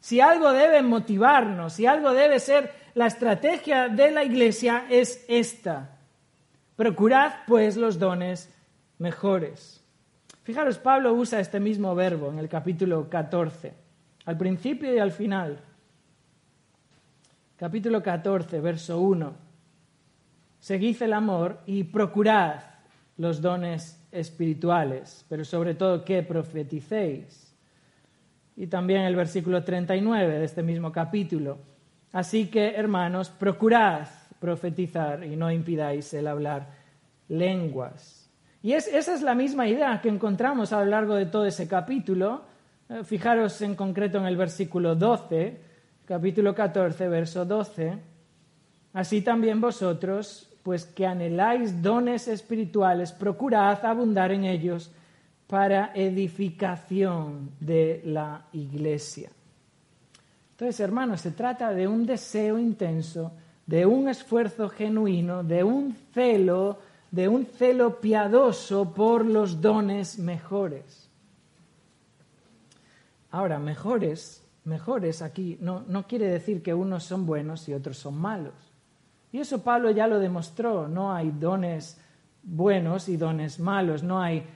Si algo debe motivarnos, si algo debe ser la estrategia de la iglesia, es esta. Procurad pues los dones mejores. Fijaros, Pablo usa este mismo verbo en el capítulo 14, al principio y al final. Capítulo 14, verso 1 seguid el amor y procurad los dones espirituales, pero sobre todo que profeticéis. Y también el versículo 39 de este mismo capítulo. Así que, hermanos, procurad profetizar y no impidáis el hablar lenguas. Y esa es la misma idea que encontramos a lo largo de todo ese capítulo. Eh, fijaros en concreto en el versículo 12, capítulo 14, verso 12. Así también vosotros, pues que anheláis dones espirituales, procurad abundar en ellos para edificación de la iglesia. Entonces, hermanos, se trata de un deseo intenso, de un esfuerzo genuino, de un celo, de un celo piadoso por los dones mejores. Ahora, mejores, mejores aquí no, no quiere decir que unos son buenos y otros son malos. Y eso Pablo ya lo demostró. No hay dones buenos y dones malos. No hay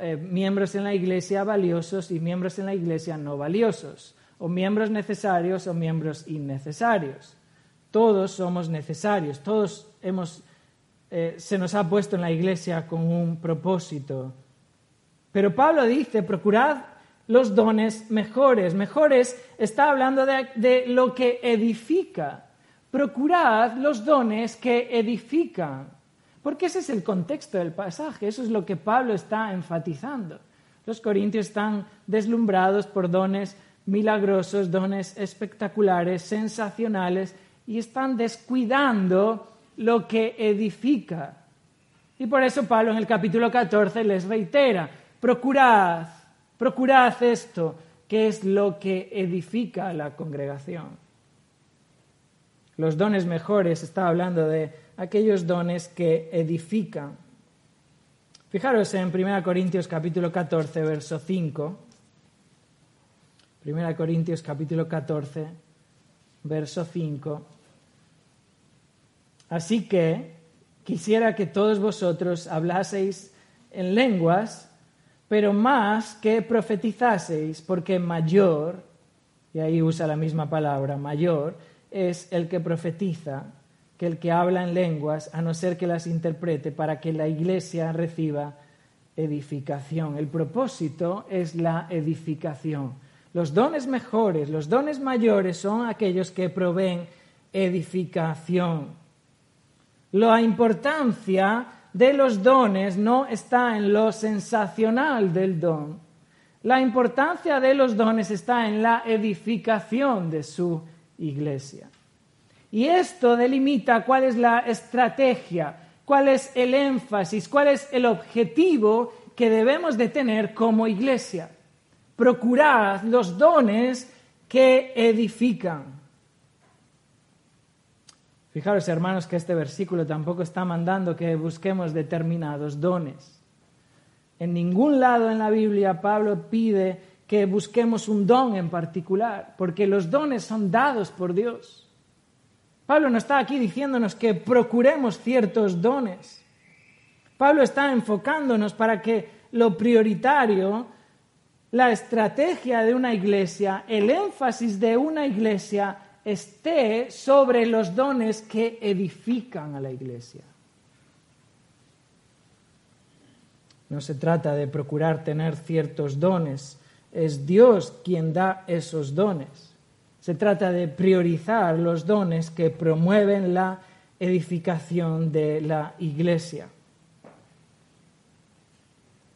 eh, miembros en la iglesia valiosos y miembros en la iglesia no valiosos. O miembros necesarios o miembros innecesarios. Todos somos necesarios. Todos hemos, eh, se nos ha puesto en la iglesia con un propósito. Pero Pablo dice, procurad los dones mejores. Mejores está hablando de lo que edifica procurad los dones que edifican. Porque ese es el contexto del pasaje, eso es lo que Pablo está enfatizando. Los corintios están deslumbrados por dones milagrosos, dones espectaculares, sensacionales, y están descuidando lo que edifica. Y por eso Pablo en el capítulo 14 les reitera, procurad, procurad esto, que es lo que edifica la congregación. Los dones mejores, está hablando de aquellos dones que edifican. Fijaros en 1 Corintios capítulo 14, verso 5. 1 Corintios capítulo 14, verso 5. Así que quisiera que todos vosotros hablaseis en lenguas, pero más que profetizaseis, porque mayor, y ahí usa la misma palabra, mayor, es el que profetiza que el que habla en lenguas, a no ser que las interprete para que la iglesia reciba edificación. El propósito es la edificación. Los dones mejores, los dones mayores son aquellos que proveen edificación. La importancia de los dones no está en lo sensacional del don. La importancia de los dones está en la edificación de su iglesia. Y esto delimita cuál es la estrategia, cuál es el énfasis, cuál es el objetivo que debemos de tener como iglesia. Procurad los dones que edifican. Fijaros, hermanos, que este versículo tampoco está mandando que busquemos determinados dones. En ningún lado en la Biblia Pablo pide que busquemos un don en particular, porque los dones son dados por Dios. Pablo no está aquí diciéndonos que procuremos ciertos dones. Pablo está enfocándonos para que lo prioritario, la estrategia de una iglesia, el énfasis de una iglesia esté sobre los dones que edifican a la iglesia. No se trata de procurar tener ciertos dones, es Dios quien da esos dones. Se trata de priorizar los dones que promueven la edificación de la iglesia.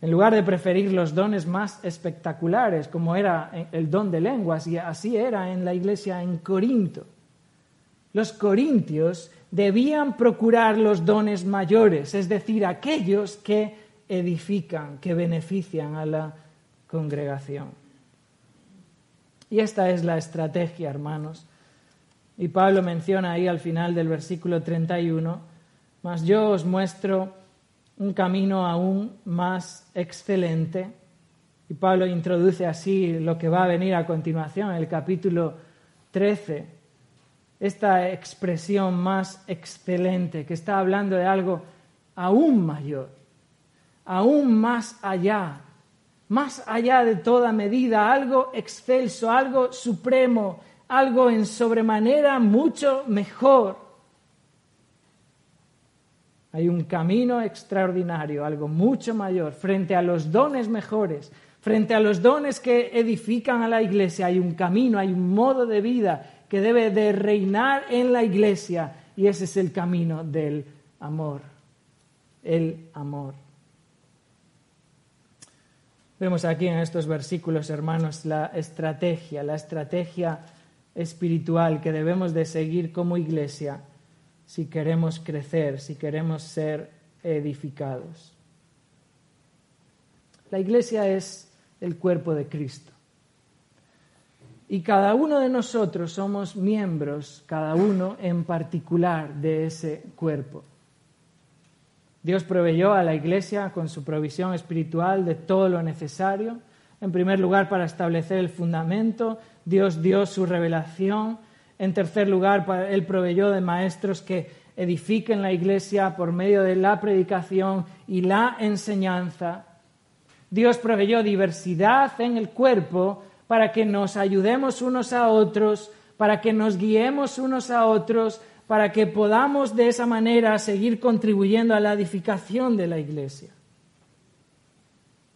En lugar de preferir los dones más espectaculares, como era el don de lenguas, y así era en la iglesia en Corinto, los corintios debían procurar los dones mayores, es decir, aquellos que edifican, que benefician a la congregación. Y esta es la estrategia, hermanos. Y Pablo menciona ahí al final del versículo 31, mas yo os muestro un camino aún más excelente. Y Pablo introduce así lo que va a venir a continuación, el capítulo 13, esta expresión más excelente que está hablando de algo aún mayor, aún más allá más allá de toda medida, algo excelso, algo supremo, algo en sobremanera mucho mejor. Hay un camino extraordinario, algo mucho mayor, frente a los dones mejores, frente a los dones que edifican a la iglesia. Hay un camino, hay un modo de vida que debe de reinar en la iglesia y ese es el camino del amor, el amor. Vemos aquí en estos versículos, hermanos, la estrategia, la estrategia espiritual que debemos de seguir como iglesia si queremos crecer, si queremos ser edificados. La iglesia es el cuerpo de Cristo. Y cada uno de nosotros somos miembros, cada uno en particular de ese cuerpo. Dios proveyó a la iglesia con su provisión espiritual de todo lo necesario. En primer lugar, para establecer el fundamento, Dios dio su revelación. En tercer lugar, Él proveyó de maestros que edifiquen la iglesia por medio de la predicación y la enseñanza. Dios proveyó diversidad en el cuerpo para que nos ayudemos unos a otros, para que nos guiemos unos a otros, para que podamos de esa manera seguir contribuyendo a la edificación de la iglesia.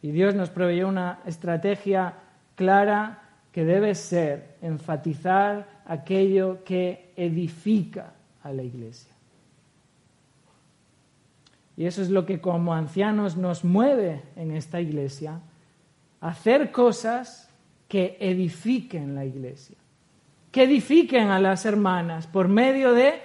Y Dios nos proveyó una estrategia clara que debe ser enfatizar aquello que edifica a la iglesia. Y eso es lo que como ancianos nos mueve en esta iglesia, hacer cosas que edifiquen la iglesia que edifiquen a las hermanas por medio de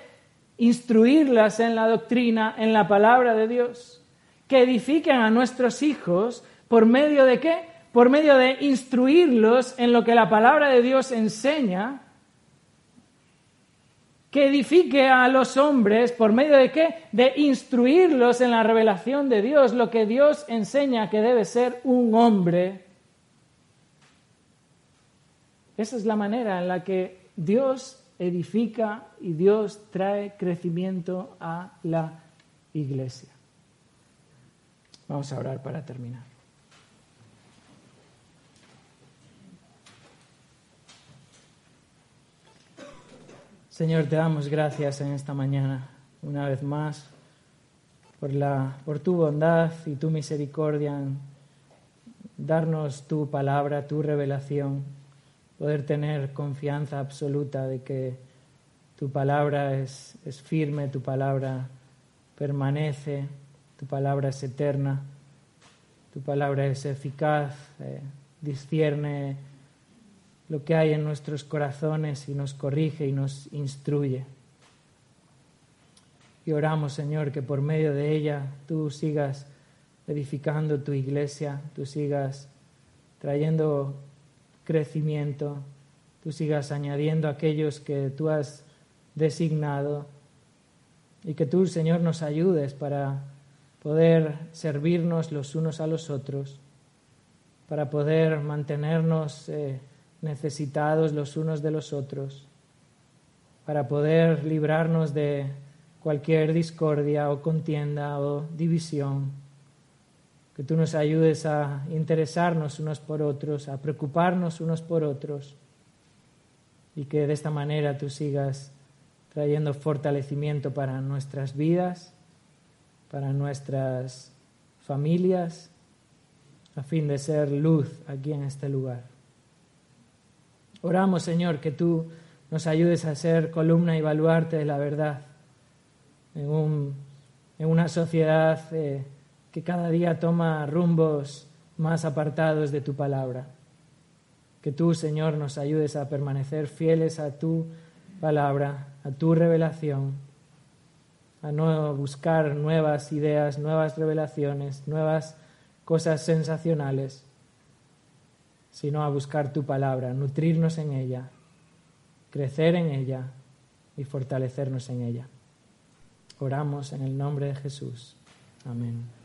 instruirlas en la doctrina, en la palabra de Dios, que edifiquen a nuestros hijos por medio de qué? Por medio de instruirlos en lo que la palabra de Dios enseña, que edifique a los hombres por medio de qué? De instruirlos en la revelación de Dios, lo que Dios enseña que debe ser un hombre. Esa es la manera en la que Dios edifica y Dios trae crecimiento a la iglesia. Vamos a orar para terminar. Señor, te damos gracias en esta mañana, una vez más, por, la, por tu bondad y tu misericordia en darnos tu palabra, tu revelación poder tener confianza absoluta de que tu palabra es, es firme, tu palabra permanece, tu palabra es eterna, tu palabra es eficaz, eh, discierne lo que hay en nuestros corazones y nos corrige y nos instruye. Y oramos, Señor, que por medio de ella tú sigas edificando tu iglesia, tú sigas trayendo crecimiento, tú sigas añadiendo aquellos que tú has designado y que tú, Señor, nos ayudes para poder servirnos los unos a los otros, para poder mantenernos eh, necesitados los unos de los otros, para poder librarnos de cualquier discordia o contienda o división que tú nos ayudes a interesarnos unos por otros, a preocuparnos unos por otros y que de esta manera tú sigas trayendo fortalecimiento para nuestras vidas, para nuestras familias, a fin de ser luz aquí en este lugar. Oramos, Señor, que tú nos ayudes a ser columna y baluarte de la verdad en, en una sociedad eh, que cada día toma rumbos más apartados de tu palabra. Que tú, Señor, nos ayudes a permanecer fieles a tu palabra, a tu revelación, a no buscar nuevas ideas, nuevas revelaciones, nuevas cosas sensacionales, sino a buscar tu palabra, nutrirnos en ella, crecer en ella y fortalecernos en ella. Oramos en el nombre de Jesús. Amén.